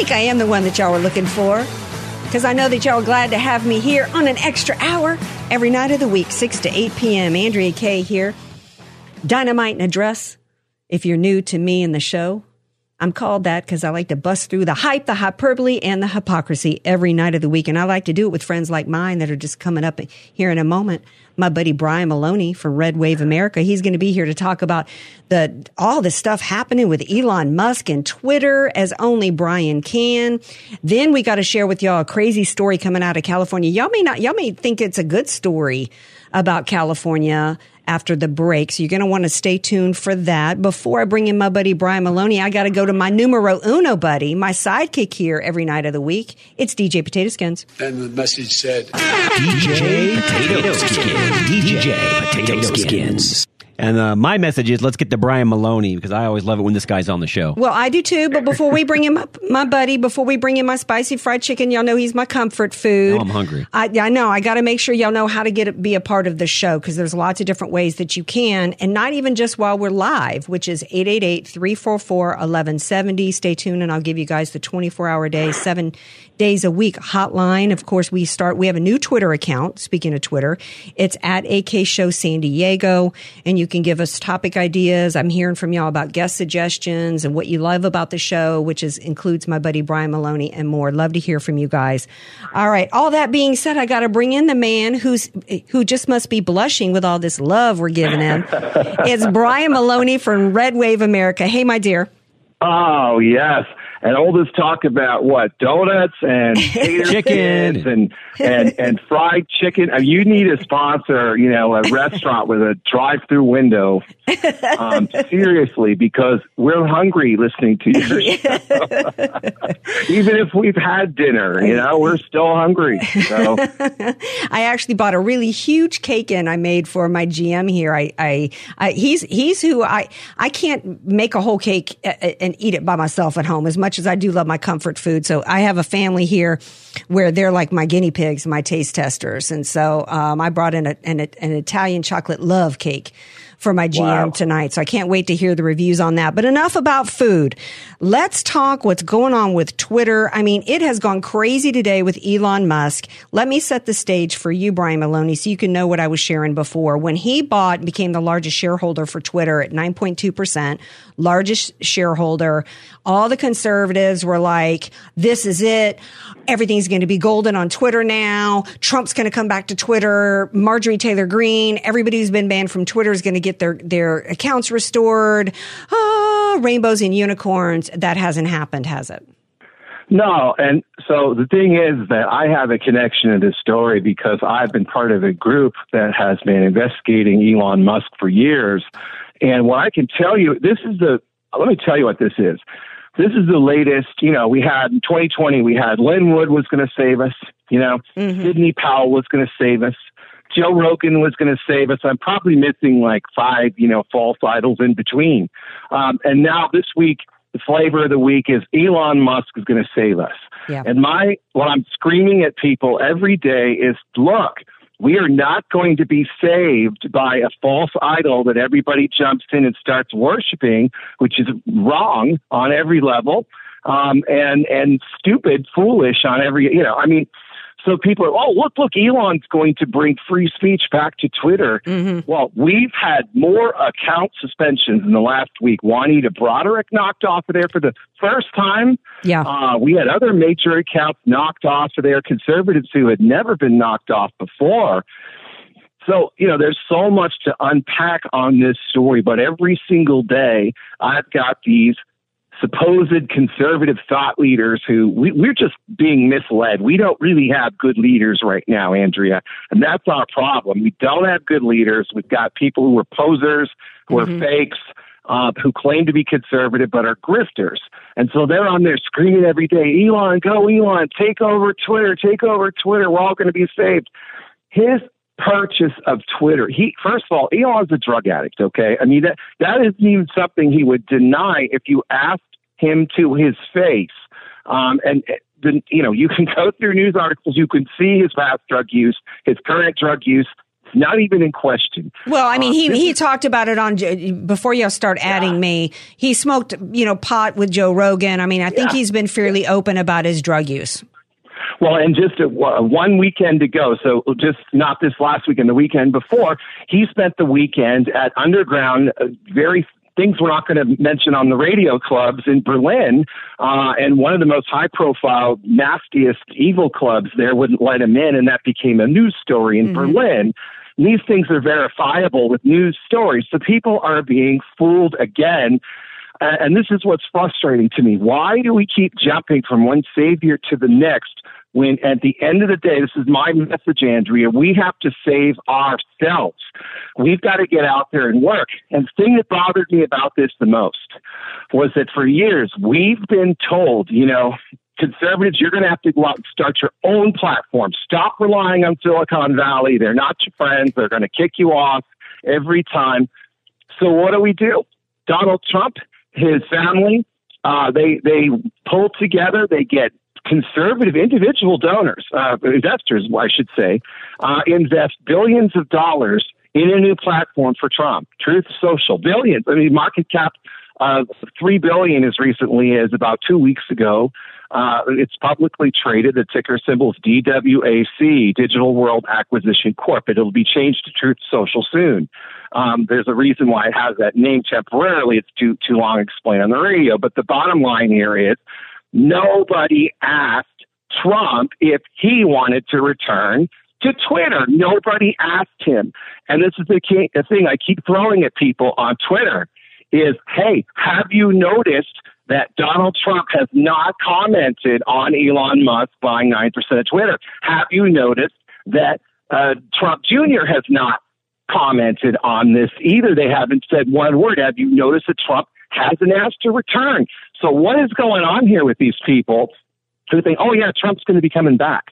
Think I am the one that y'all were looking for. Because I know that y'all are glad to have me here on an extra hour every night of the week, 6 to 8 p.m. Andrea Kaye here. Dynamite in a dress. If you're new to me and the show, I'm called that because I like to bust through the hype, the hyperbole, and the hypocrisy every night of the week. And I like to do it with friends like mine that are just coming up here in a moment. My buddy Brian Maloney from Red Wave America, he's going to be here to talk about the all the stuff happening with Elon Musk and Twitter as only Brian can. Then we got to share with y'all a crazy story coming out of California. Y'all may not, y'all may think it's a good story about California after the break. So you're going to want to stay tuned for that. Before I bring in my buddy Brian Maloney, I got to go to my numero uno buddy, my sidekick here every night of the week. It's DJ Potato Skins. And the message said, DJ Potato Skins. DJ Potato Skins. And uh, my message is let's get to Brian Maloney because I always love it when this guy's on the show. Well, I do too. But before we bring him up, my buddy, before we bring in my spicy fried chicken, y'all know he's my comfort food. Now I'm hungry. I, I know. I got to make sure y'all know how to get it, be a part of the show because there's lots of different ways that you can, and not even just while we're live, which is 888-344-1170. Stay tuned, and I'll give you guys the 24 hour day, seven days a week hotline. Of course, we start. We have a new Twitter account. Speaking of Twitter, it's at AK Show San Diego, and you can give us topic ideas. I'm hearing from y'all about guest suggestions and what you love about the show, which is includes my buddy Brian Maloney and more. Love to hear from you guys. All right. All that being said, I got to bring in the man who's who just must be blushing with all this love we're giving him. it's Brian Maloney from Red Wave America. Hey, my dear. Oh yes, and all this talk about what donuts and Chicken. and and and fried chicken. I mean, you need a sponsor, you know, a restaurant with a drive-through window. Um, seriously, because we're hungry listening to your show. Even if we've had dinner, you know, we're still hungry. So I actually bought a really huge cake in I made for my GM here. I, I, I he's he's who I I can't make a whole cake uh, uh, and eat it by myself at home as much as I do love my comfort food. So I have a family here where they're like my guinea pigs, my taste testers, and so um, I brought in a, an, an Italian chocolate love cake for my GM Wow. tonight. So I can't wait to hear the reviews on that. But enough about food. Let's talk what's going on with Twitter. I mean, it has gone crazy today with Elon Musk. Let me set the stage for you, Brian Maloney, so you can know what I was sharing before. When he bought and became the largest shareholder for Twitter at 9.2%, largest shareholder, all the conservatives were like, this is it. Everything's going to be golden on Twitter now. Trump's going to come back to Twitter. Marjorie Taylor Greene, everybody who's been banned from Twitter is going to get their, their accounts restored. Ah, rainbows and unicorns. That hasn't happened, has it? No, and so the thing is that I have a connection to this story because I've been part of a group that has been investigating Elon Musk for years. And what I can tell you, this is the, let me tell you what this is. This is the latest, you know, we had in 2020, we had Lin Wood was going to save us, you know, Sidney Powell was going to save us. Joe Rogan was going to save us. I'm probably missing like five, you know, false idols in between. Um, and now this week, the flavor of the week is Elon Musk is going to save us. Yeah. And my what I'm screaming at people every day is, look, we are not going to be saved by a false idol that everybody jumps in and starts worshiping, which is wrong on every level, um, and and stupid, foolish on every. You know, I mean. So people are, oh, look, look, Elon's going to bring free speech back to Twitter. Well, we've had more account suspensions in the last week. Juanita Broaddrick knocked off of there for the first time. Yeah. Uh, we had other major accounts knocked off of there, conservatives who had never been knocked off before. So, you know, there's so much to unpack on this story, but every single day I've got these supposed conservative thought leaders who we, we're just being misled. We don't really have good leaders right now, Andrea, and that's our problem. We don't have good leaders. We've got people who are posers, who are fakes. uh, who claim to be conservative but are grifters. And so they're on there screaming every day, Elon, go Elon, take over Twitter, take over Twitter. We're all going to be saved. His purchase of Twitter. He first of all, Elon's a drug addict. Okay, I mean that that isn't even something he would deny if you asked him to his face. Um, and then you know you can go through news articles, you can see his past drug use, his current drug use. It's not even in question. Well, I mean, Uh, he he is- talked about it on before you start adding me. He smoked, you know, pot with Joe Rogan. I mean, I think Yeah. he's been fairly open about his drug use. Well, and just a, one weekend ago, so just not this last weekend, the weekend before, he spent the weekend at underground, uh, very things we're not going to mention on the radio clubs in Berlin, uh, and one of the most high-profile, nastiest, evil clubs there wouldn't let him in, and that became a news story in Berlin. And these things are verifiable with news stories, so people are being fooled again. And this is what's frustrating to me. Why do we keep jumping from one savior to the next when at the end of the day, this is my message, Andrea, we have to save ourselves. We've got to get out there and work. And the thing that bothered me about this the most was that for years we've been told, you know, conservatives, you're going to have to go out and start your own platform. Stop relying on Silicon Valley. They're not your friends. They're going to kick you off every time. So what do we do? Donald Trump, his family, uh, they they pull together. They get conservative individual donors, uh, investors, I should say, uh, invest billions of dollars in a new platform for Trump. Truth Social, billions. I mean, market cap uh, three billion as recently as about two weeks ago. Uh, it's publicly traded. The ticker symbol is DWAC, Digital World Acquisition Corp. It'll be changed to Truth Social soon. Um, there's a reason why it has that name temporarily. It's too too long to explain on the radio. But the bottom line here is nobody asked Trump if he wanted to return to Twitter. Nobody asked him. And this is the, key, the thing I keep throwing at people on Twitter is, hey, have you noticed that Donald Trump has not commented on Elon Musk buying 9% of Twitter? Have you noticed that uh, Trump Jr. has not commented on this either? They haven't said one word. Have you noticed that Trump hasn't asked to return? So what is going on here with these people who think, oh, yeah, Trump's going to be coming back?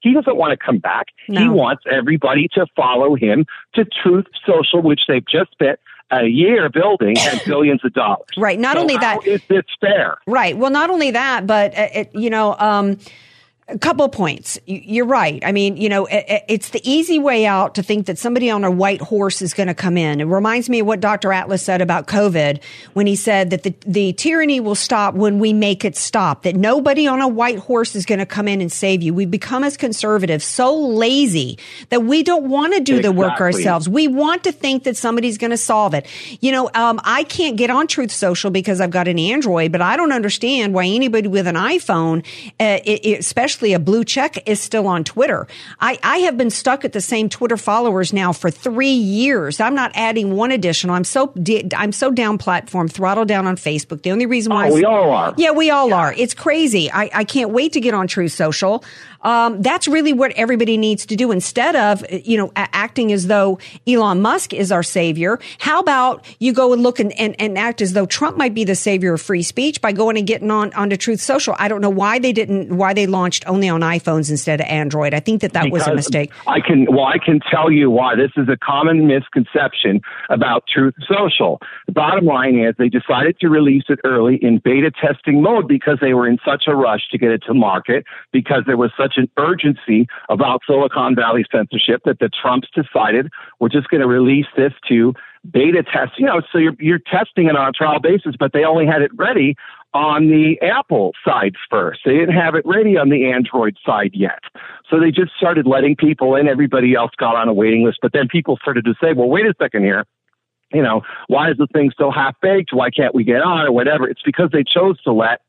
He doesn't want to come back. He wants everybody to follow him to Truth Social, which they've just spent a year building and billions of dollars. Right. Not So only that- is this fair? Right. Well, not only that, but uh, it, you know, um, a couple of points. You- You're right. I mean, you know, it, it- it's the easy way out to think that somebody on a white horse is going to come in. It reminds me of what Dr. Atlas said about COVID when he said that the, the tyranny will stop when we make it stop, that nobody on a white horse is going to come in and save you. We've become as conservatives so lazy that we don't want to do the work ourselves. We want to think that somebody's going to solve it. You know, um, I can't get on Truth Social because I've got an Android, but I don't understand why anybody with an iPhone, uh, it, it- especially a blue check, is still on Twitter. I, I have been stuck at the same Twitter followers now for three years. I'm not adding one additional. I'm so I'm so down platform, throttled down on Facebook. The only reason oh, why Oh, we all are. yeah, we all are. It's crazy. I, I can't wait to get on Truth Social. Um, that's really what everybody needs to do instead of, you know, acting as though Elon Musk is our savior. How about you go and look and, and, and act as though Trump might be the savior of free speech by going and getting on onto Truth Social? I don't know why they didn't, why they launched only on iPhones instead of Android. I think that that was a mistake. I can well, I can tell you why. This is a common misconception about Truth Social. The bottom line is they decided to release it early in beta testing mode because they were in such a rush to get it to market because there was such an urgency about Silicon Valley censorship that the Trumps decided we're just going to release this to beta test. You know, so you're you're testing it on a trial basis, but they only had it ready on the Apple side first. They didn't have it ready on the Android side yet. So they just started letting people in. Everybody else got on a waiting list. But then people started to say, well, wait a second here. You know, why is the thing still half baked? Why can't we get on or whatever? It's because they chose to let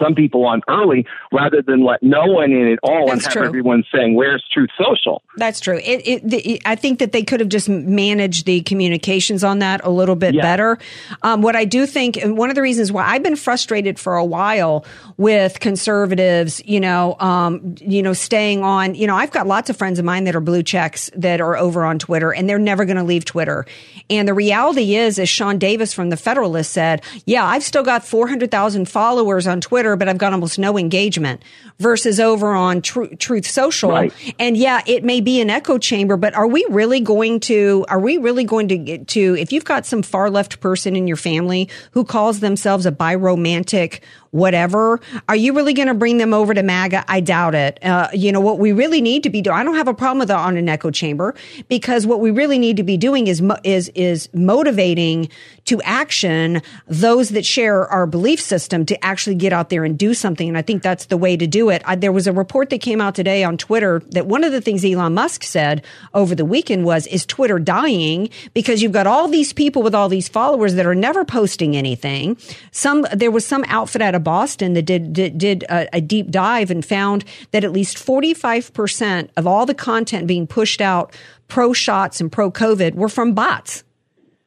some people on early rather than let no one in at all and have true. everyone saying, Where's Truth Social? That's true. It, it, the, I think that they could have just managed the communications on that a little bit Yeah. better. Um, what I do think, and one of the reasons why I've been frustrated for a while with conservatives, you know, um, you know, staying on, you know, I've got lots of friends of mine that are blue checks that are over on Twitter, and they're never going to leave Twitter. And the reality is, as Sean Davis from the Federalist said, yeah, I've still got 400,000 followers on Twitter, but I've got almost no engagement versus over on Tru- Truth Social. Right. And yeah, it may be an echo chamber, but are we really going to, are we really going to get to, if you've got some far left person in your family who calls themselves a biromantic whatever, are you really going to bring them over to MAGA? I doubt it. Uh, you know, what we really need to be doing, I don't have a problem with on an echo chamber because what we really need to be doing is, is, is motivating to action those that share our belief system to actually get out there and do something. And I think that's the way to do it. I, there was a report that came out today on Twitter that one of the things Elon Musk said over the weekend was, is Twitter dying because you've got all these people with all these followers that are never posting anything. Some, there was some outfit out of Boston that did, did, did a, a deep dive and found that at least 45% of all the content being pushed out pro shots and pro COVID were from bots.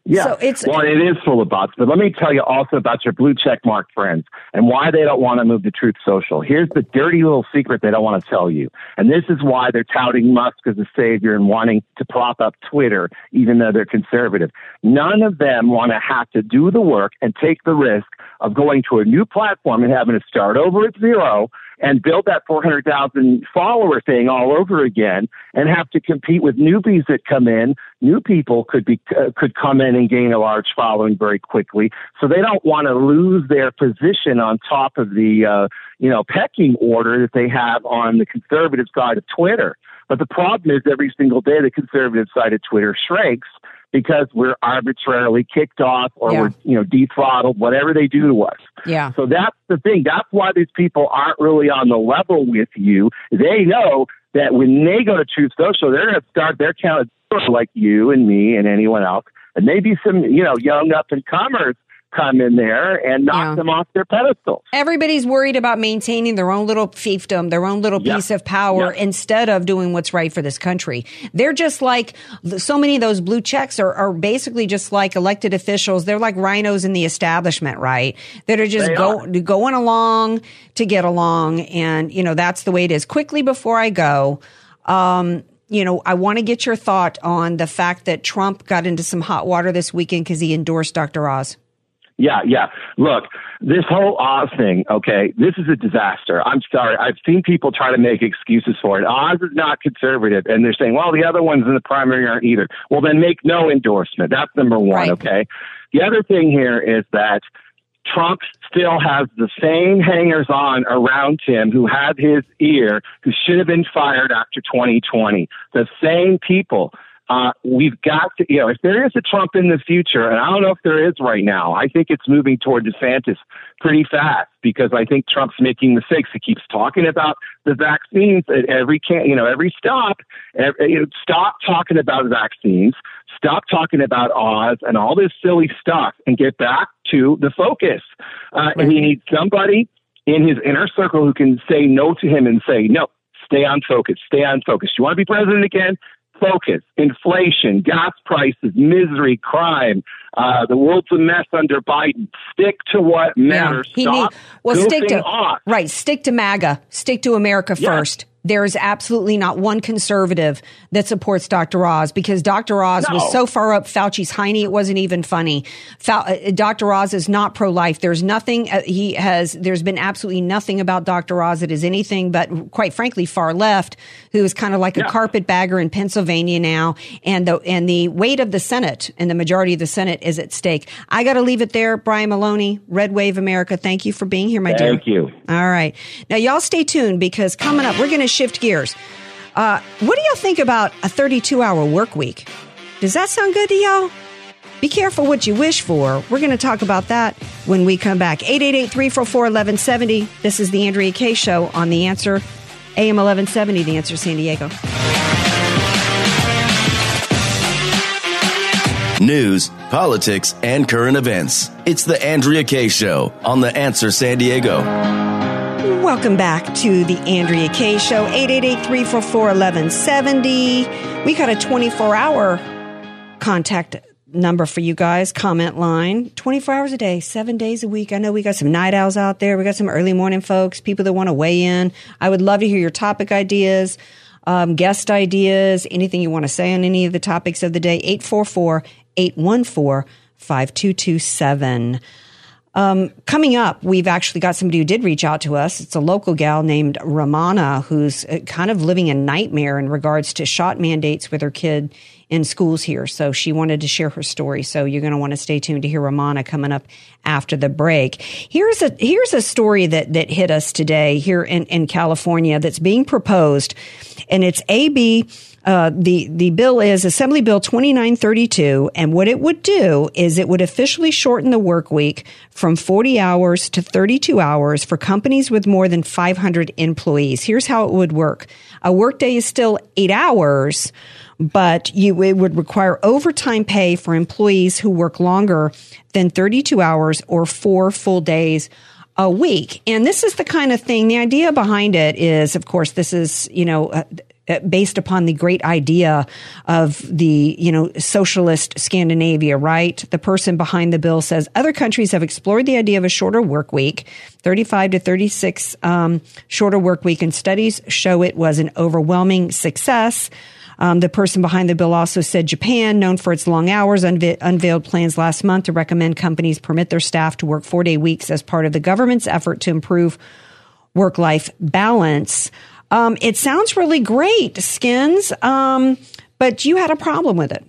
Yeah. So it's- well, it is full of bots. But let me tell you also about your blue check mark friends and why they don't want to move to Truth Social. Here's the dirty little secret they don't want to tell you. And this is why they're touting Musk as a savior and wanting to prop up Twitter, even though they're conservative. None of them want to have to do the work and take the risk of going to a new platform and having to start over at zero and build that 400,000 follower thing all over again and have to compete with newbies that come in. New people could be uh, could come in and gain a large following very quickly. So they don't want to lose their position on top of the uh, you know pecking order that they have on the conservative side of Twitter. But the problem is every single day the conservative side of Twitter shrinks because we're arbitrarily kicked off or Yeah. we're you know dethrottled, whatever they do to us. Yeah. So that's the thing. That's why these people aren't really on the level with you. They know that when they go to Truth Social, they're going to start their count like you and me and anyone else, and maybe some you know young up and comers come in there and knock Yeah. them off their pedestals. Everybody's worried about maintaining their own little fiefdom, their own little Yep. piece of power Yep. instead of doing what's right for this country. They're just like so many of those blue checks are, are basically just like elected officials. They're like RINOs in the establishment, right? That are just go, are. going along to get along. And, you know, that's the way it is. Quickly before I go, um, you know, I want to get your thought on the fact that Trump got into some hot water this weekend because he endorsed Dr. Oz. Yeah, yeah. Look, this whole Oz thing, okay, this is a disaster. I'm sorry. I've seen people try to make excuses for it. Oz is not conservative, and they're saying, well, the other ones in the primary aren't either. Well, then make no endorsement. That's number one, Right. okay? The other thing here is that Trump still has the same hangers on around him who had his ear, who should have been fired after 2020. The same people. Uh, we've got to, you know, if there is a Trump in the future, and I don't know if there is right now, I think it's moving toward DeSantis pretty fast because I think Trump's making mistakes. He keeps talking about the vaccines at every can, you know, every stop. Every, you know, stop talking about vaccines. Stop talking about Oz and all this silly stuff, and get back to the focus. Uh, And he needs somebody in his inner circle who can say no to him and say, no, stay on focus, stay on focus. You want to be president again? Focus, inflation, gas prices, misery, crime. Uh, the world's a mess under Biden. Stick to what matters. He Stop need, well, stick to off. right. Stick to MAGA. Stick to America Yeah. first. There is absolutely not one conservative that supports Dr. Oz because Dr. Oz was so far up Fauci's hiney it wasn't even funny. Fau- uh, Dr. Oz is not pro-life. There's nothing uh, he has. There's been absolutely nothing about Dr. Oz that is anything but, quite frankly, far left, who is kind of like a Yeah. carpetbagger in Pennsylvania now, and the and the weight of the Senate and the majority of the Senate is at stake. I got to leave it there. Brian Maloney, Red Wave America. Thank you for being here, my dear. Thank you. All right. Now, y'all stay tuned because coming up, we're going to shift gears. Uh, what do y'all think about a 32 hour work week? Does that sound good to y'all? Be careful what you wish for. We're going to talk about that when we come back. 888 344 1170. This is the Andrea Kaye Show on The Answer, AM 1170, The Answer San Diego. News, politics, and current events. It's the Andrea Kaye Show on The Answer San Diego. Welcome back to the Andrea Kaye Show, 888-344-1170. We got a 24-hour contact number for you guys, comment line, 24 hours a day, seven days a week. I know we got some night owls out there. We got some early morning folks, people that want to weigh in. I would love to hear your topic ideas, um, guest ideas, anything you want to say on any of the topics of the day. 844-814-5227. Um, coming up, we've actually got somebody who did reach out to us. It's a local gal named Ramana who's uh, kind of living a nightmare in regards to shot mandates with her kid in schools here. So she wanted to share her story. So you're going to want to stay tuned to hear Ramana coming up after the break. Here's a here's a story that that hit us today here in in California that's being proposed, and it's AB. Uh, the the bill is Assembly Bill 2932, and what it would do is it would officially shorten the work week from 40 hours to 32 hours for companies with more than 500 employees. Here's how it would work: a workday is still eight hours, but you it would require overtime pay for employees who work longer than 32 hours or four full days a week. And this is the kind of thing, the idea behind it is, of course, this is, you know, uh, uh, based upon the great idea of the, you know, socialist Scandinavia, right? The person behind the bill says other countries have explored the idea of a shorter work week, 35 to 36 um, shorter work week, and studies show it was an overwhelming success. Um, the person behind the bill also said Japan, known for its long hours, unve- unveiled plans last month to recommend companies permit their staff to work four day weeks as part of the government's effort to improve work life balance. Um, it sounds really great, Skins, um, but you had a problem with it.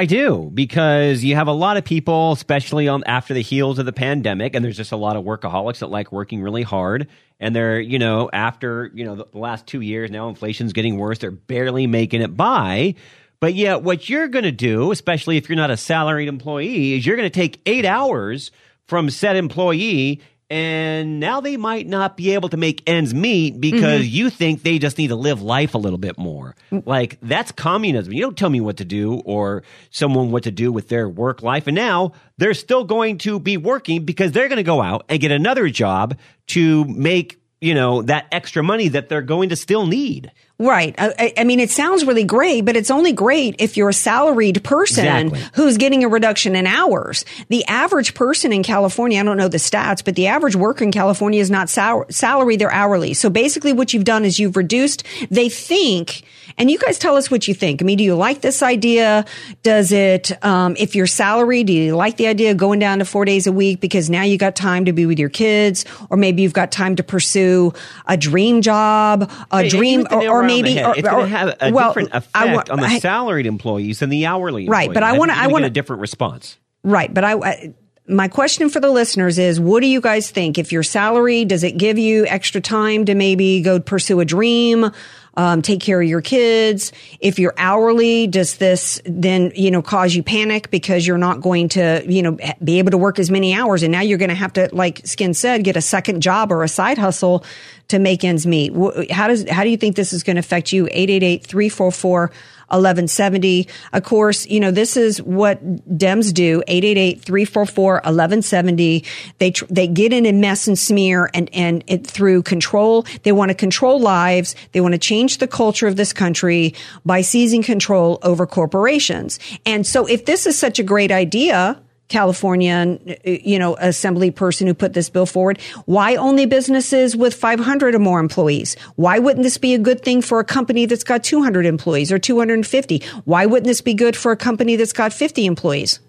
I do because you have a lot of people, especially on after the heels of the pandemic, and there's just a lot of workaholics that like working really hard, and they're you know after you know the, the last two years now inflation's getting worse, they're barely making it by. But yet, what you're going to do, especially if you're not a salaried employee, is you're going to take eight hours from said employee and now they might not be able to make ends meet because mm-hmm. you think they just need to live life a little bit more. Like that's communism. You don't tell me what to do or someone what to do with their work life. And now they're still going to be working because they're going to go out and get another job to make, you know, that extra money that they're going to still need. Right. I, I- I mean, it sounds really great, but it's only great if you're a salaried person Exactly. who's getting a reduction in hours. The average person in California, I don't know the stats, but the average worker in California is not sal- salary, they're hourly. So basically what you've done is you've reduced, they think, and you guys tell us what you think. I mean, do you like this idea? Does it, um, if you're salary, do you like the idea of going down to four days a week because now you got time to be with your kids, or maybe you've got time to pursue a dream job, a Hey, dream, or, nail or right on the maybe, or, it's going to have a well, different effect I on the salaried employees than the hourly Right, employees. but I wanna- I wanna- a different response. Right, but I, I my question for the listeners is what do you guys think if your salary does it give you extra time to maybe go pursue a dream um, take care of your kids. If you're hourly does this then you know cause you panic because you're not going to you know be able to work as many hours? And now you're going to have to like skin said get a second job or a side hustle to make ends meet. How does how do you think this is going to affect you? 888 344 1170. Of course, you know, this is what Dems do. 888-344-1170. They, tr- they get in and mess and smear and, and it through control. They want to control lives. They want to change the culture of this country by seizing control over corporations. And so if this is such a great idea, California, you know, assembly person who put this bill forward. Why only businesses with 500 or more employees? Why wouldn't this be a good thing for a company that's got 200 employees or 250? Why wouldn't this be good for a company that's got 50 employees?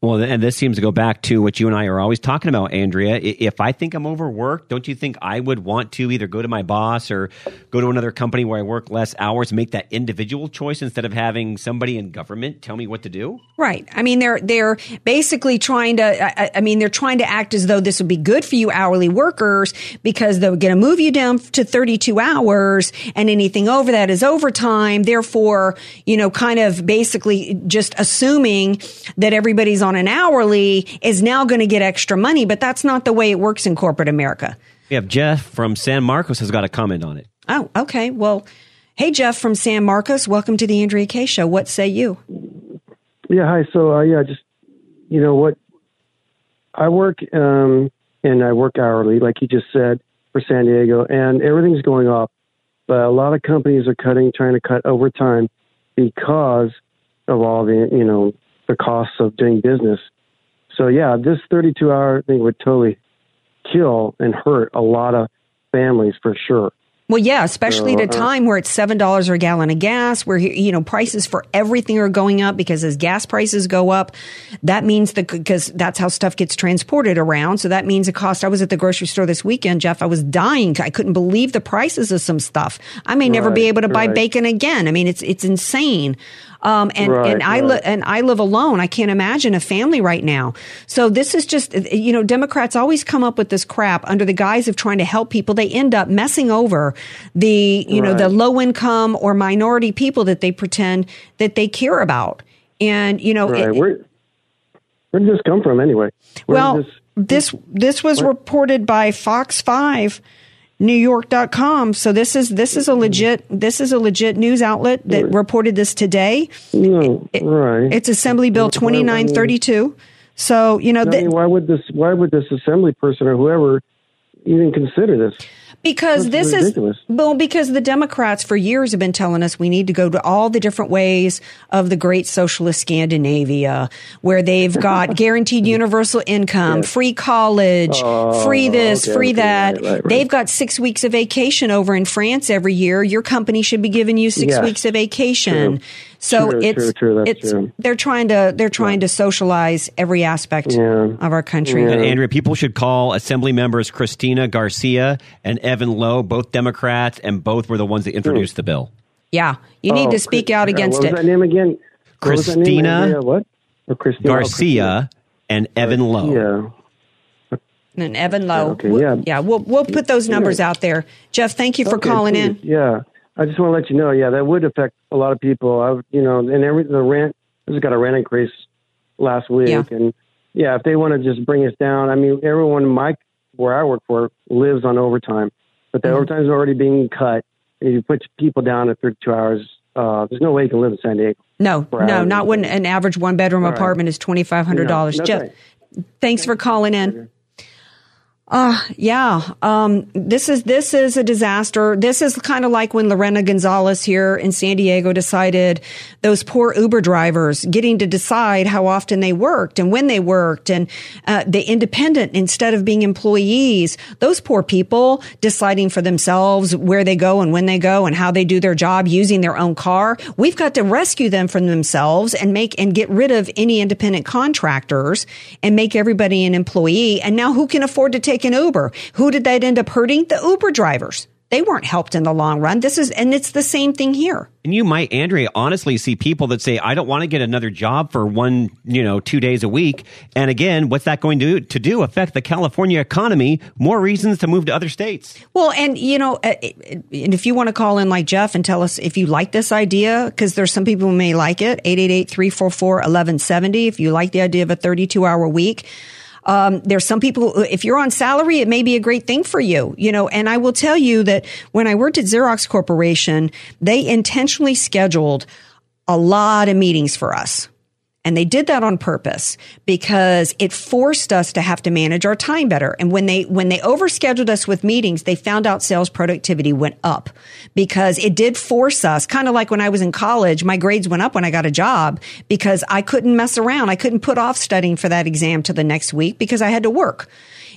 Well, and this seems to go back to what you and I are always talking about, Andrea. If I think I'm overworked, don't you think I would want to either go to my boss or go to another company where I work less hours, make that individual choice instead of having somebody in government tell me what to do? Right. I mean, they're they're basically trying to. I, I mean, they're trying to act as though this would be good for you hourly workers because they're going to move you down to 32 hours, and anything over that is overtime. Therefore, you know, kind of basically just assuming that everybody's an hourly is now going to get extra money, but that's not the way it works in corporate America. We have Jeff from San Marcos has got a comment on it. Oh, okay. Well, hey Jeff from San Marcos, welcome to the Andrea Kaye Show. What say you? Yeah, hi. So, uh, yeah, just you know what, I work um, and I work hourly, like you just said, for San Diego, and everything's going up. But a lot of companies are cutting, trying to cut overtime because of all the you know the costs of doing business. So yeah, this 32 hour thing would totally kill and hurt a lot of families for sure. Well, yeah, especially at a uh, time where it's seven dollars a gallon of gas, where you know prices for everything are going up because as gas prices go up, that means the because that's how stuff gets transported around. So that means the cost. I was at the grocery store this weekend, Jeff. I was dying. I couldn't believe the prices of some stuff. I may never be able to buy right. bacon again. I mean, it's it's insane. Um, and Right, and I li- and I live alone. I can't imagine a family right now. So this is just, you know, Democrats always come up with this crap under the guise of trying to help people. They end up messing over the, you know, the low income or minority people that they pretend that they care about. And, you know, Right? it- where where did this come from anyway? Where well, this, this this was reported by Fox 5 newyork.com so this is this is a legit this is a legit news outlet that reported this today no, right? It's Assembly Bill Why- why- 2932. So, you know, I mean, why would this? Why would this assembly person or whoever even consider this? Because That's this ridiculous. is well because the Democrats for years have been telling us we need to go to all the different ways of the great socialist Scandinavia where they've got guaranteed universal income, free college, free oh, this, Oh, okay, free okay, that. right, right, right. They've got 6 weeks of vacation over in France every year. Your company should be giving you 6 Yeah. weeks of vacation. True. So True, it's true, true, that's it's true. they're trying to they're trying to socialize every aspect Yeah. of our country. And Andrea, people should call Assembly members Cristina Garcia and Evan Low, both Democrats, and both were the ones that introduced the bill. Yeah, you need Oh, to speak Chris- out against what was it. that name again? What name? Cristina what? Or Cristina oh, Garcia and Evan Low. Yeah. And Evan Low. Okay, We'll- yeah. we'll we'll put those numbers out there. Jeff, thank you for Okay, calling please. in. Yeah, I just want to let you know. Yeah, that would affect a lot of people. I, you know, and every the rent. This got a rent increase last week, Yeah. and yeah, if they want to just bring us down, I mean, everyone my where I work for lives on overtime, but Mm-hmm. the overtime's already being cut. And you put people down at 32 hours. Uh, there's no way you can live in San Diego. No, no, not when an average one bedroom Right. apartment is twenty five hundred dollars. No, Jeff, okay. thanks for calling in. Uh, yeah. Um, this is, this is a disaster. This is kind of like when Lorena Gonzalez here in San Diego decided those poor Uber drivers getting to decide how often they worked and when they worked and, uh, the independent instead of being employees. Those poor people deciding for themselves where they go and when they go and how they do their job using their own car. We've got to rescue them from themselves and make and get rid of any independent contractors and make everybody an employee. And now who can afford to take an Uber? Who did that end up hurting? The Uber drivers. They weren't helped in the long run. This is, and it's the same thing here. And you might, Andrea, honestly see people that say, I don't want to get another job for one, you know, two days a week. And again, what's that going to, to do? Affect the California economy. More reasons to move to other states. Well, and you know, uh, and if you want to call in like Jeff and tell us if you like this idea, because there's some people who may like it, 888-344-1170. If you like the idea of a 32 hour week, um, there's some people, if you're on salary, it may be a great thing for you, you know, and I will tell you that when I worked at Xerox Corporation, they intentionally scheduled a lot of meetings for us. And they did that on purpose because it forced us to have to manage our time better. And when they, when they overscheduled us with meetings, they found out sales productivity went up because it did force us, kind of like when I was in college, my grades went up when I got a job because I couldn't mess around. I couldn't put off studying for that exam to the next week because I had to work.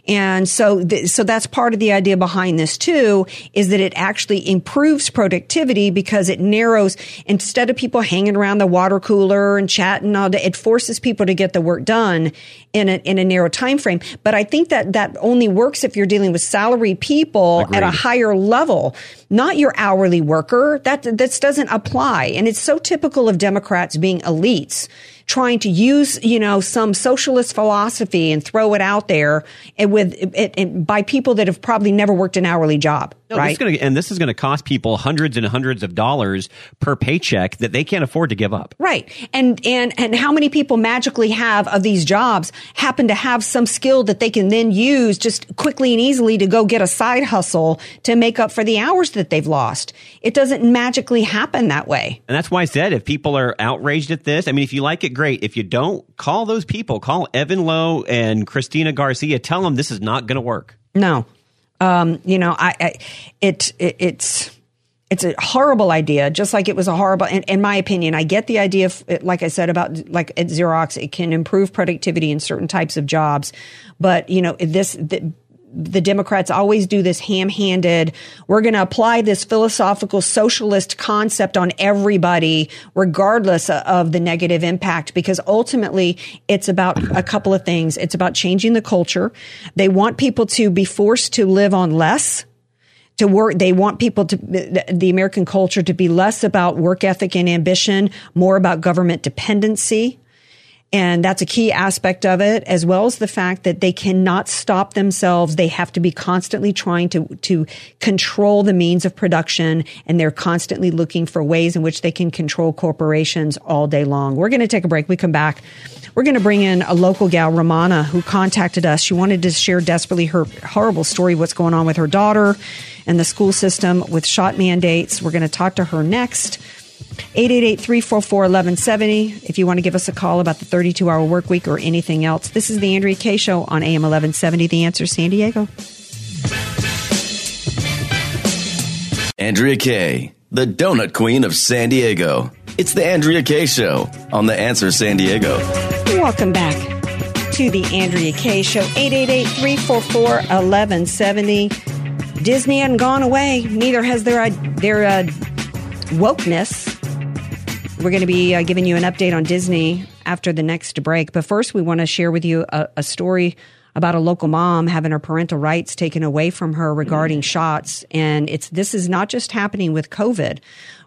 And so, th- so that's part of the idea behind this too, is that it actually improves productivity because it narrows, instead of people hanging around the water cooler and chatting all day, it forces people to get the work done in a, in a narrow time frame. But I think that that only works if you're dealing with salary people at a higher level, not your hourly worker. That, that doesn't apply. And it's so typical of Democrats being elites trying to use, you know, some socialist philosophy and throw it out there and with it, by people that have probably never worked an hourly job, No, right? This gonna, and this is going to cost people hundreds and hundreds of dollars per paycheck that they can't afford to give up. Right. And, and, and how many people magically have of these jobs happen to have some skill that they can then use just quickly and easily to go get a side hustle to make up for the hours that they've lost? It doesn't magically happen that way. And that's why I said if people are outraged at this, I mean, if you like it, great. If you don't, call those people. Call Evan Low and Cristina Garcia. Tell them this is not going to work. No. Um, you know, I, I it, it it's it's a horrible idea, just like it was a horrible, in, in my opinion, I get the idea, of, like I said about like at Xerox, it can improve productivity in certain types of jobs. But, you know, this, the, the Democrats always do this ham handed. We're going to apply this philosophical socialist concept on everybody, regardless of the negative impact, because ultimately it's about a couple of things. It's about changing the culture. They want people to be forced to live on less to work. They want people to, the American culture to be less about work ethic and ambition, more about government dependency. And that's a key aspect of it, as well as the fact that they cannot stop themselves. They have to be constantly trying to, to control the means of production. And they're constantly looking for ways in which they can control corporations all day long. We're going to take a break. We come back. We're going to bring in a local gal, Romana, who contacted us. She wanted to share desperately her horrible story, what's going on with her daughter and the school system with shot mandates. We're going to talk to her next. 888-344-1170 if you want to give us a call about the 32-hour work week or anything else. This is the Andrea Kaye Show on AM 1170, The Answer San Diego. Andrea Kaye, the donut queen of San Diego. It's the Andrea Kaye Show on The Answer San Diego. Welcome back to the Andrea Kaye Show. 888-344-1170. Disney hadn't gone away. Neither has their, their uh, wokeness. We're going to be uh, giving you an update on Disney after the next break. But first, we want to share with you a, a story about a local mom having her parental rights taken away from her regarding shots. And it's this is not just happening with COVID.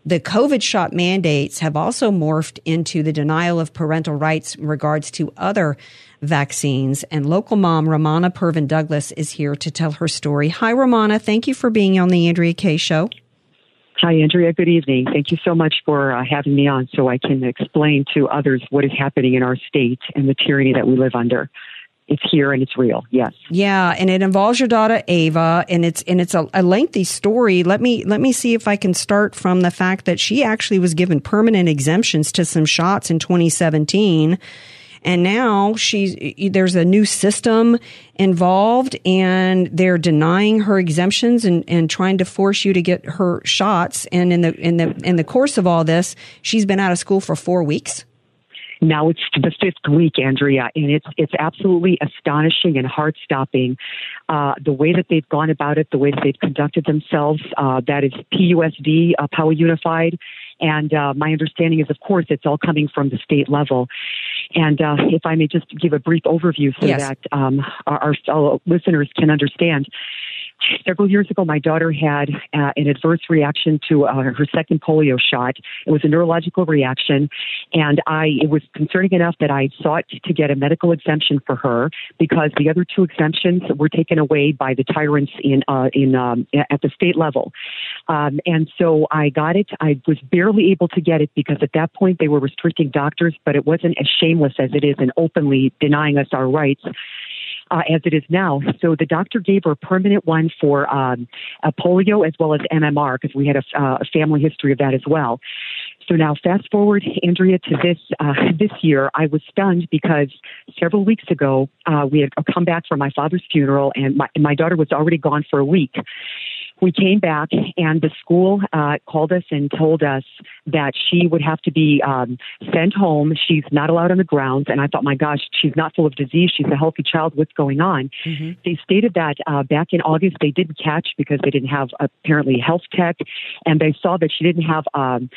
The COVID shot mandates have also morphed into the denial of parental rights in regards to other vaccines. And local mom Romana Pervin Douglas is here to tell her story. Hi, Romana. Thank you for being on the Andrea Kaye Show. Hi, Andrea. Good evening. Thank you so much for uh, having me on so I can explain to others what is happening in our state and the tyranny that we live under. It's here and it's real. Yes. Yeah, and it involves your daughter Ava, and it's and it's a, a lengthy story. Let me let me see if I can start from the fact that she actually was given permanent exemptions to some shots in 2017 and now she's there's a new system involved and they're denying her exemptions and, and trying to force you to get her shots and in the in the in the course of all this she's been out of school for four weeks now it's the fifth week, Andrea, and it's it's absolutely astonishing and heart stopping. Uh, the way that they've gone about it, the way that they've conducted themselves. Uh, that is PUSD, uh, Poway Unified, and uh, my understanding is, of course, it's all coming from the state level. And uh, if I may just give a brief overview so Yes. that um, our, our fellow listeners can understand. Several years ago, my daughter had uh, an adverse reaction to uh, her second polio shot. It was a neurological reaction, and I it was concerning enough that I sought to get a medical exemption for her because the other two exemptions were taken away by the tyrants in uh, in um, at the state level. Um, and so I got it. I was barely able to get it because at that point they were restricting doctors, but it wasn't as shameless as it is and openly denying us our rights uh, as it is now. So the doctor gave her a permanent one for um, polio as well as MMR because we had a, uh, a family history of that as well. So now, fast forward, Andrea, to this uh, this year, I was stunned because several weeks ago uh, we had come back from my father's funeral, and my, my daughter was already gone for a week. We came back, and the school uh, called us and told us that she would have to be um, sent home. She's not allowed on the grounds. And I thought, my gosh, she's not full of disease. She's a healthy child. What's going on? They stated that uh, back in August they didn't catch because they didn't have apparently health tech, and they saw that she didn't have. Um,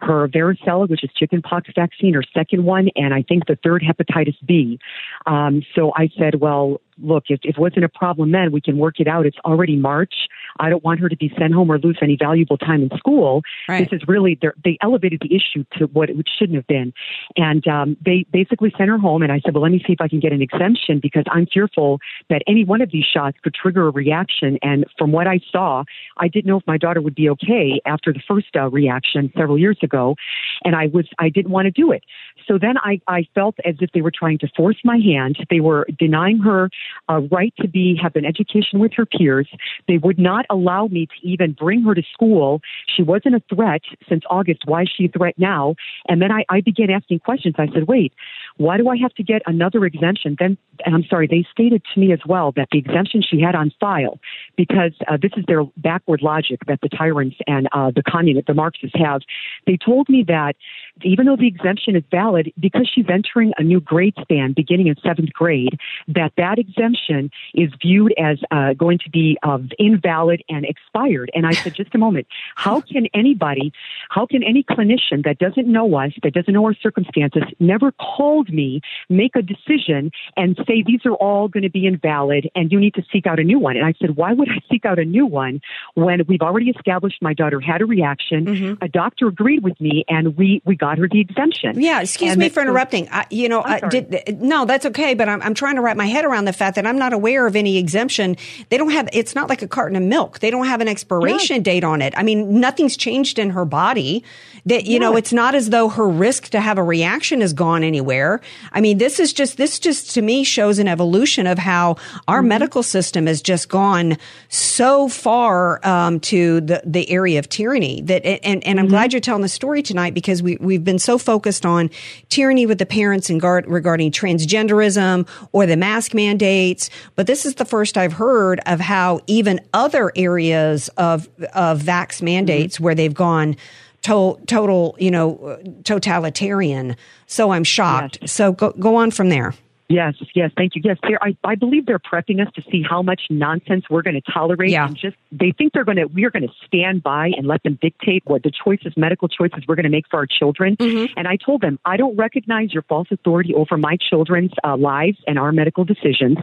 her varicella, which is chickenpox vaccine, her second one, and I think the third hepatitis B. Um, so I said, well, look, if, if it wasn't a problem then, we can work it out. It's already March. I don't want her to be sent home or lose any valuable time in school. Right. This is really, they're- elevated the issue to what it shouldn't have been. And um, they basically sent her home, and I said, well, let me see if I can get an exemption because I'm fearful that any one of these shots could trigger a reaction. And from what I saw, I didn't know if my daughter would be okay after the first uh, reaction several years ago, and I was I didn't want to do it. So then I, I felt as if they were trying to force my hand. They were denying her a right to be have an education with her peers. They would not allow me to even bring her to school. She wasn't a threat since August. Why is she a threat now? And then I, I began asking questions. I said, wait, why do I have to get another exemption? Then, and I'm sorry, they stated to me as well that the exemption she had on file, because uh, this is their backward logic that the tyrants and uh, the communists, the Marxists have. They told me that even though the exemption is valid, because she's entering a new grade span beginning in seventh grade, that that exemption is viewed as uh, going to be uh, invalid and expired. And I said, just a moment, how can anybody, how can any clinician that doesn't know us, that doesn't know our circumstances, never called me, make a decision and say these are all going to be invalid and you need to seek out a new one? And I said, why would I seek out a new one when we've already established my daughter had a reaction, a doctor agreed with me, and we we got her the exemption. Yeah, excuse And me for interrupting. I, you know, I did, no, that's okay. But I'm, I'm trying to wrap my head around the fact that I'm not aware of any exemption. They don't have. It's not like a carton of milk. They don't have an expiration date on it. I mean, nothing's changed in her body. That you know, it's not as though her risk to have a reaction has gone anywhere. I mean, this is just this just to me shows an evolution of how our Mm-hmm. medical system has just gone so far um, to the the area of tyranny that and and I'm Mm-hmm. glad you're telling the story tonight because we we've been so focused on tyranny with the parents and guard, regarding transgenderism or the mask mandates, but this is the first I've heard of how even other areas of of vax mandates mm-hmm. where they've gone to, total, you know, totalitarian. So I'm shocked. So go go on from there. Yes, yes, thank you. Yes, they're, I, I believe they're prepping us to see how much nonsense we're going to tolerate. Yeah. And just they think they're going to we're going to stand by and let them dictate what the choices, medical choices we're going to make for our children. And I told them I don't recognize your false authority over my children's uh, lives and our medical decisions.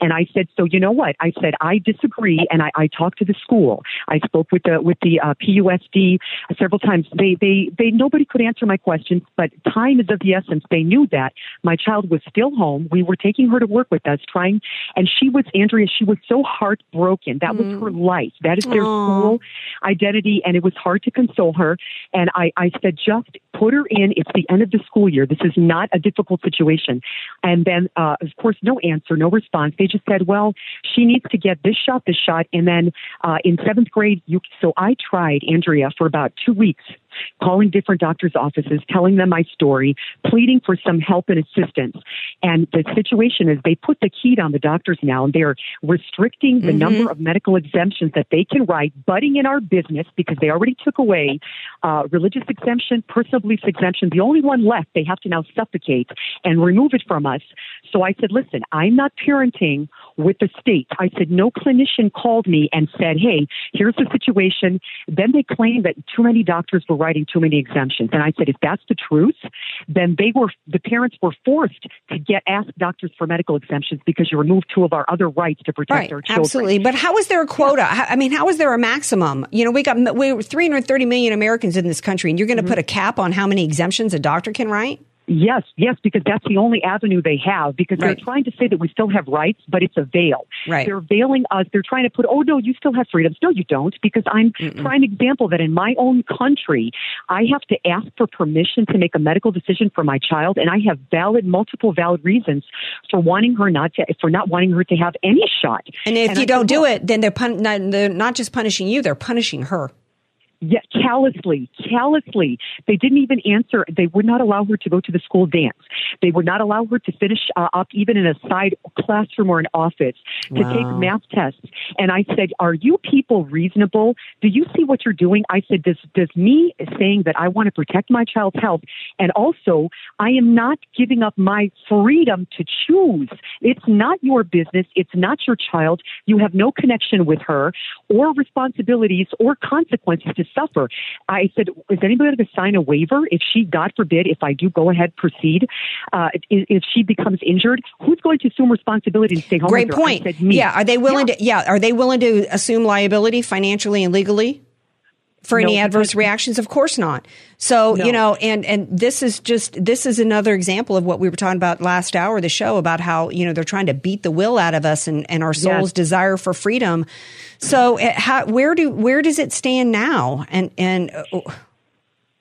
And I said, so you know what? I said I disagree, and I, I talked to the school. I spoke with the with the uh, PUSD several times. They they they nobody could answer my questions, but time is of the essence. They knew that my child was still home. We were taking her to work with us, trying, and she was Andrea. She was so heartbroken. That was her life. That is their school identity, and it was hard to console her. And I I said, just put her in. It's the end of the school year. This is not a difficult situation. And then, uh, of course, no answer, no response. They just said, well, she needs to get this shot, this shot, and then uh, in seventh grade, you. So I tried Andrea for about two weeks calling different doctors' offices, telling them my story, pleading for some help and assistance. And the situation is they put the key on the doctors now, and they're restricting the Mhm. number of medical exemptions that they can write, butting in our business because they already took away uh, religious exemption, personal beliefs exemption. The only one left, they have to now suffocate and remove it from us. So I said, listen, I'm not parenting with the state. I said, no clinician called me and said, hey, here's the situation. Then they claimed that too many doctors were writing too many exemptions. And I said, if that's the truth, then they were, the parents were forced to get, ask doctors for medical exemptions because you removed two of our other rights to protect Right, our children. absolutely. But how is there a quota? I mean, how is there a maximum? You know, we got we 330 million Americans in this country, and you're Mm-hmm. going to put a cap on how many exemptions a doctor can write? Yes, yes, because that's the only avenue they have. Because Right. they're trying to say that we still have rights, but it's a veil. Right. They're veiling us. They're trying to put, oh no, you still have freedoms. No, you don't, because I'm prime example that in my own country, I have to ask for permission to make a medical decision for my child, and I have valid, multiple valid reasons for wanting her not to, for not wanting her to have any shot. And if And you I don't do it, then they're, pun- not, they're not just punishing you; they're punishing her. Yeah, callously, callously. They didn't even answer. They would not allow her to go to the school dance. They would not allow her to finish uh, up even in a side classroom or an office to Wow. take math tests. And I said, "Are you people reasonable? Do you see what you're doing?" I said, "Does does me saying that I want to protect my child's health, and also I am not giving up my freedom to choose. It's not your business. It's not your child. You have no connection with her, or responsibilities, or consequences to suffer." I said, "Is anybody going to sign a waiver if she, God forbid, if I do go ahead proceed, uh, if, if she becomes injured, who's going to assume responsibility and stay home?" Great with her? I point. said, "Me." Yeah, are they willing to? Yeah, are they willing to assume liability financially and legally for any adverse reactions? Of course not. So No. you know, and and this is just this is another example of what we were talking about last hour of the show about how you know they're trying to beat the will out of us and and our soul's Yes. desire for freedom. So uh, how, where do where does it stand now? And and.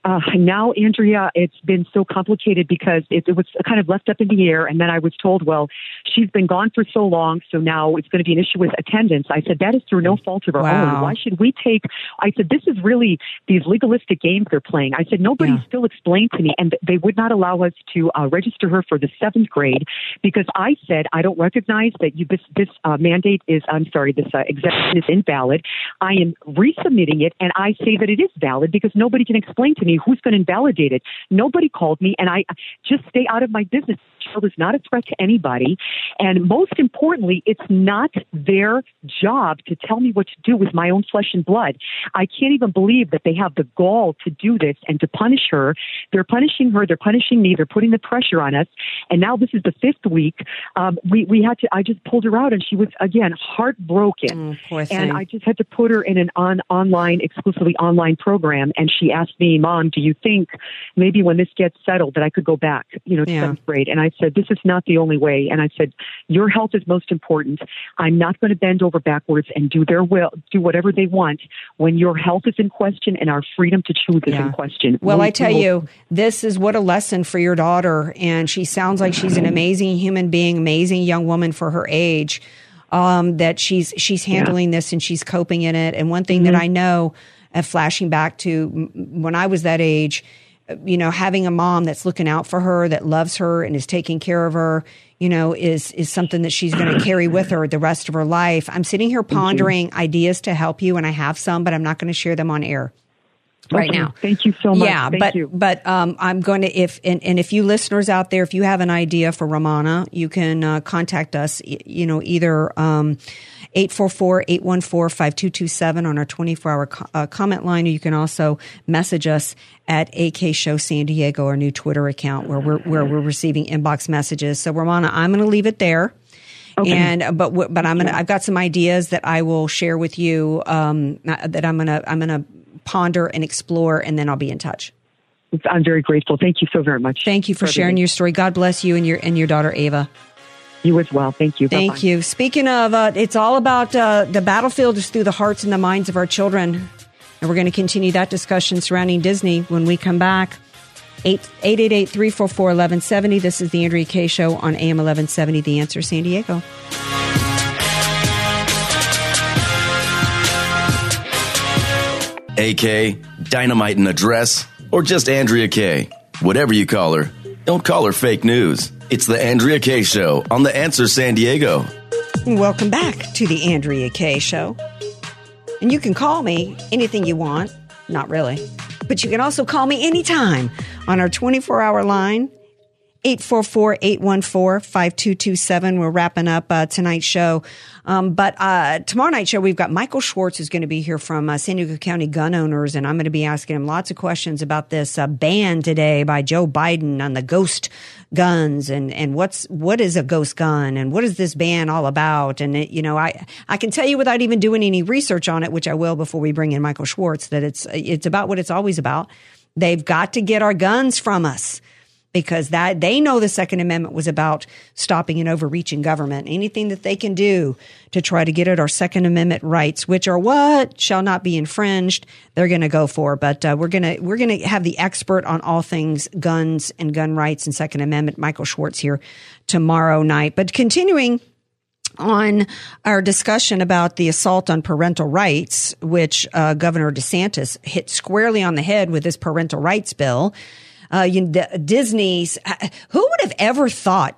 Uh, now, Andrea, it's been so complicated because it, it was kind of left up in the air. And then I was told, well, she's been gone for so long, so now it's going to be an issue with attendance. I said, that is through no fault of our Wow. own. Why should we take, I said, this is really these legalistic games they're playing. I said, nobody Yeah. still explained to me, and they would not allow us to uh, register her for the seventh grade because I said, I don't recognize that you, this, this uh, mandate is, I'm sorry, this uh, exemption is invalid. I am resubmitting it, and I say that it is valid because nobody can explain to me who's going to invalidate it. Nobody called me, and I just stay out of my business. Child is not a threat to anybody, and most importantly, it's not their job to tell me what to do with my own flesh and blood. I can't even believe that they have the gall to do this and to punish her. They're punishing her. They're punishing me. They're putting the pressure on us. And now this is the fifth week. Um, we we had to. I just pulled her out, and she was again heartbroken. Mm, And. I just had to put her in an on online, exclusively online program. And she asked me, "Mom, do you think maybe when this gets settled that I could go back, you know, to Yeah. seventh grade?" And I said, "This is not the only way." And I said, "Your health is most important. I'm not going to bend over backwards and do their will, do whatever they want when your health is in question and our freedom to choose is Yeah. in question." Well, We- I tell you, this is what a lesson for your daughter. And she sounds like she's an amazing human being, amazing young woman for her age. Um, that she's she's handling this and she's coping in it. And one thing that I know, uh, flashing back to when I was that age, you know, having a mom that's looking out for her, that loves her and is taking care of her, you know, is is something that she's going to carry with her the rest of her life. I'm sitting here pondering ideas to help you, and I have some, but I'm not going to share them on air right Okay. now. Thank you so much. Yeah, Thank but you. but um, I'm going to if and, and if you listeners out there, if you have an idea for Ramana, you can uh, contact us. You know, either um, 844-814-5227 on our 24 hour co- uh, comment line, or you can also message us at AK Show San Diego, our new Twitter account, where we're where we're receiving inbox messages. So Ramana, I'm going to leave it there. And uh, but but I'm gonna I've got some ideas that I will share with you um, that I'm gonna I'm gonna ponder and explore, and then I'll be in touch. I'm very grateful. Thank you so very much. Thank you for sharing everything. your story. God bless you and your and your daughter Ava. You as well. Thank you. Thank Bye-bye. you. Speaking of, uh, it's all about uh, the battlefield is through the hearts and the minds of our children, and we're going to continue that discussion surrounding Disney when we come back. 888 344 1170. This is the Andrea Kaye Show on AM 1170, The Answer San Diego. AK, Dynamite in a Dress, or just Andrea Kaye. Whatever you call her, don't call her fake news. It's the Andrea Kaye Show on The Answer San Diego. Welcome back to the Andrea Kaye Show. And you can call me anything you want. Not really. But you can also call me anytime on our 24 hour line, 844 814 5227. We're wrapping up uh, tonight's show. Um, but uh, tomorrow night show, we've got Michael Schwartz, who's going to be here from uh, San Diego County gun owners. And I'm going to be asking him lots of questions about this uh, ban today by Joe Biden on the ghost guns and, and what's what is a ghost gun and what is this ban all about? And it, you know, I I can tell you without even doing any research on it, which I will before we bring in Michael Schwartz, that it's it's about what it's always about. They've got to get our guns from us because that they know the Second Amendment was about stopping an overreaching government. Anything that they can do to try to get at our Second Amendment rights, which are what shall not be infringed, they're going to go for. But uh, we're gonna we're gonna have the expert on all things guns and gun rights and Second Amendment, Michael Schwartz, here tomorrow night. But continuing on our discussion about the assault on parental rights, which uh, Governor DeSantis hit squarely on the head with his parental rights bill. Uh, you, the, Disney's, uh, who would have ever thought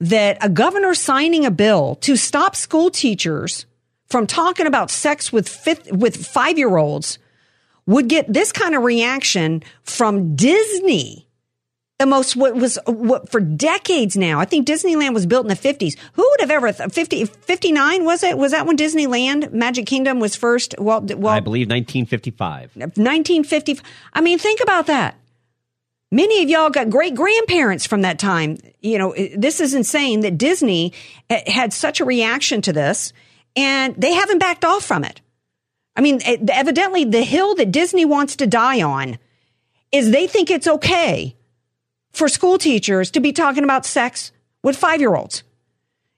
that a governor signing a bill to stop school teachers from talking about sex with fifth, with five year olds would get this kind of reaction from Disney? the most what was what for decades now. I think Disneyland was built in the 50s. Who would have ever th- 50 59 was it? Was that when Disneyland Magic Kingdom was first? Well, well I believe 1955. 1950. I mean, think about that. Many of y'all got great grandparents from that time. You know, this is insane that Disney eh, had such a reaction to this and they haven't backed off from it. I mean, eh, evidently the hill that Disney wants to die on is they think it's okay for school teachers to be talking about sex with five year olds.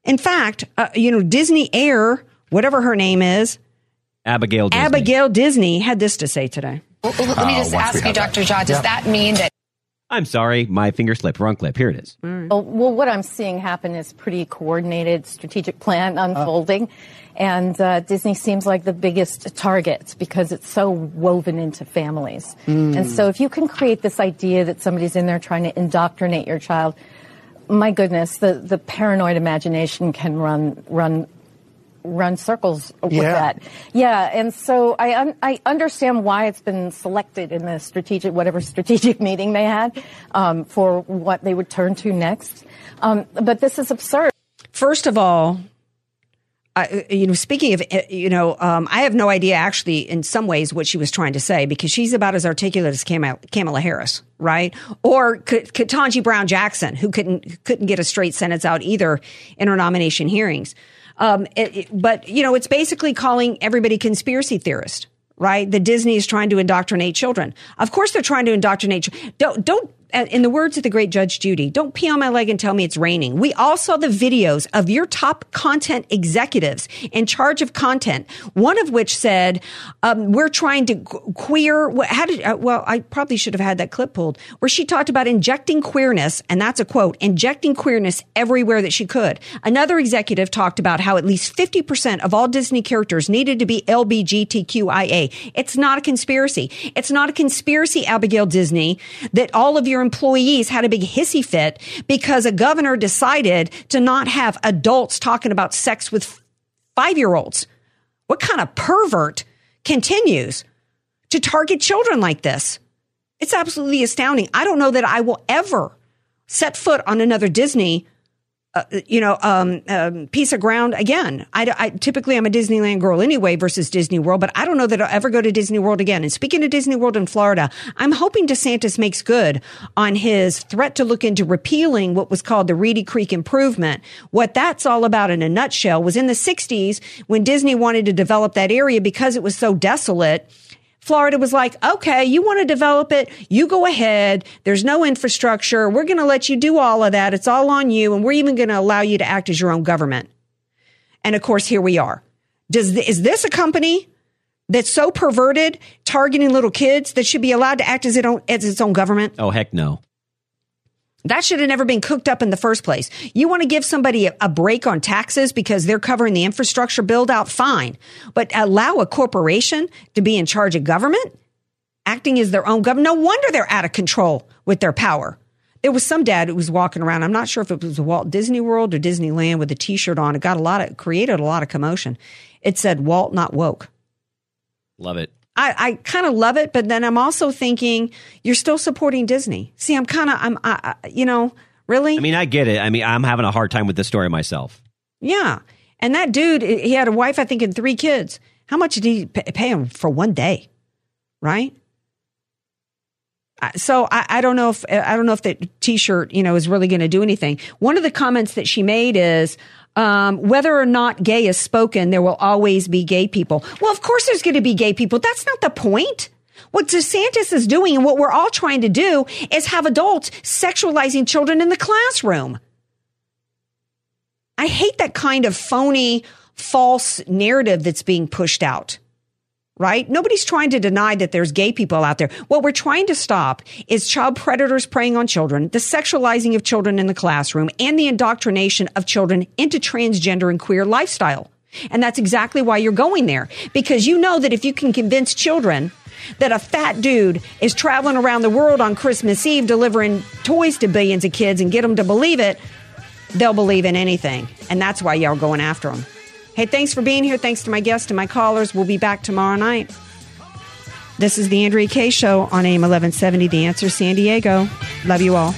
In fact, uh, you know, Disney Air, whatever her name is, Abigail Disney. Abigail Disney had this to say today. Well, let me Uh, just once ask you, have that. Dr. Jha, does Yep. that mean that I'm sorry, my finger slipped. Wrong clip. Here it is. Well, well, what I'm seeing happen is pretty coordinated strategic plan unfolding. And uh, Disney seems like the biggest target because it's so woven into families. Mm. And so if you can create this idea that somebody's in there trying to indoctrinate your child, my goodness, the, the paranoid imagination can run run run circles with Yeah. that. Yeah, and so I un- I understand why it's been selected in the strategic whatever strategic meeting they had um, for what they would turn to next. Um, but this is absurd. First of all, I, you know, speaking of, you know, um, I have no idea actually in some ways what she was trying to say because she's about as articulate as Kamala, Kamala Harris, right? Or K- Ketanji Brown Jackson, who couldn't couldn't get a straight sentence out either in her nomination hearings. Um, it, it- but you know, it's basically calling everybody conspiracy theorist, right? The Disney is trying to indoctrinate children. Of course, they're trying to indoctrinate. Don't don't. Uh, In the words of the great Judge Judy, don't pee on my leg and tell me it's raining. We all saw the videos of your top content executives in charge of content. One of which said, um, "We're trying to queer." How did? Uh, well, I probably should have had that clip pulled where she talked about injecting queerness, and that's a quote: "Injecting queerness everywhere that she could." Another executive talked about how at least fifty percent of all Disney characters needed to be LBGTQIA. It's not a conspiracy. It's not a conspiracy, Abigail Disney, that all of your employees had a big hissy fit because a governor decided to not have adults talking about sex with five year olds. What kind of pervert continues to target children like this? It's absolutely astounding. I don't know that I will ever set foot on another Disney uh, you know, um, um, piece of ground again. I, I typically I'm a Disneyland girl anyway versus Disney World, but I don't know that I'll ever go to Disney World again. And speaking of Disney World in Florida, I'm hoping DeSantis makes good on his threat to look into repealing what was called the Reedy Creek Improvement. What that's all about in a nutshell was in the 60s when Disney wanted to develop that area because it was so desolate. Florida was like, okay, you want to develop it? You go ahead. There's no infrastructure. We're going to let you do all of that. It's all on you. And we're even going to allow you to act as your own government. And of course, here we are. Does, is this a company that's so perverted, targeting little kids that should be allowed to act as, it own, as its own government? Oh, heck no. That should have never been cooked up in the first place. You want to give somebody a, break on taxes because they're covering the infrastructure build out, fine. But allow a corporation to be in charge of government, acting as their own government. No wonder they're out of control with their power. There was some dad who was walking around. I'm not sure if it was Walt Disney World or Disneyland with a T-shirt on. It got a lot of created a lot of commotion. It said Walt, not woke. Love it. I, I kind of love it, but then I'm also thinking you're still supporting Disney. See, I'm kind of, I'm, I, I- you know, really? I mean, I get it. I mean, I'm having a hard time with this story myself. Yeah. And that dude, he had a wife, I think, and three kids. How much did he pay him for one day? Right? So I, I don't know if I don't know if that T-shirt you know is really going to do anything. One of the comments that she made is um, whether or not gay is spoken, there will always be gay people. Well, of course, there's going to be gay people. That's not the point. What DeSantis is doing and what we're all trying to do is have adults sexualizing children in the classroom. I hate that kind of phony, false narrative that's being pushed out. Right? Nobody's trying to deny that there's gay people out there. What we're trying to stop is child predators preying on children, the sexualizing of children in the classroom, and the indoctrination of children into transgender and queer lifestyle. And that's exactly why you're going there. Because you know that if you can convince children that a fat dude is traveling around the world on Christmas Eve delivering toys to billions of kids and get them to believe it, they'll believe in anything. And that's why y'all going after them. Hey, thanks for being here. Thanks to my guests and my callers. We'll be back tomorrow night. This is the Andrea Kaye Show on AM 1170, The Answer San Diego. Love you all.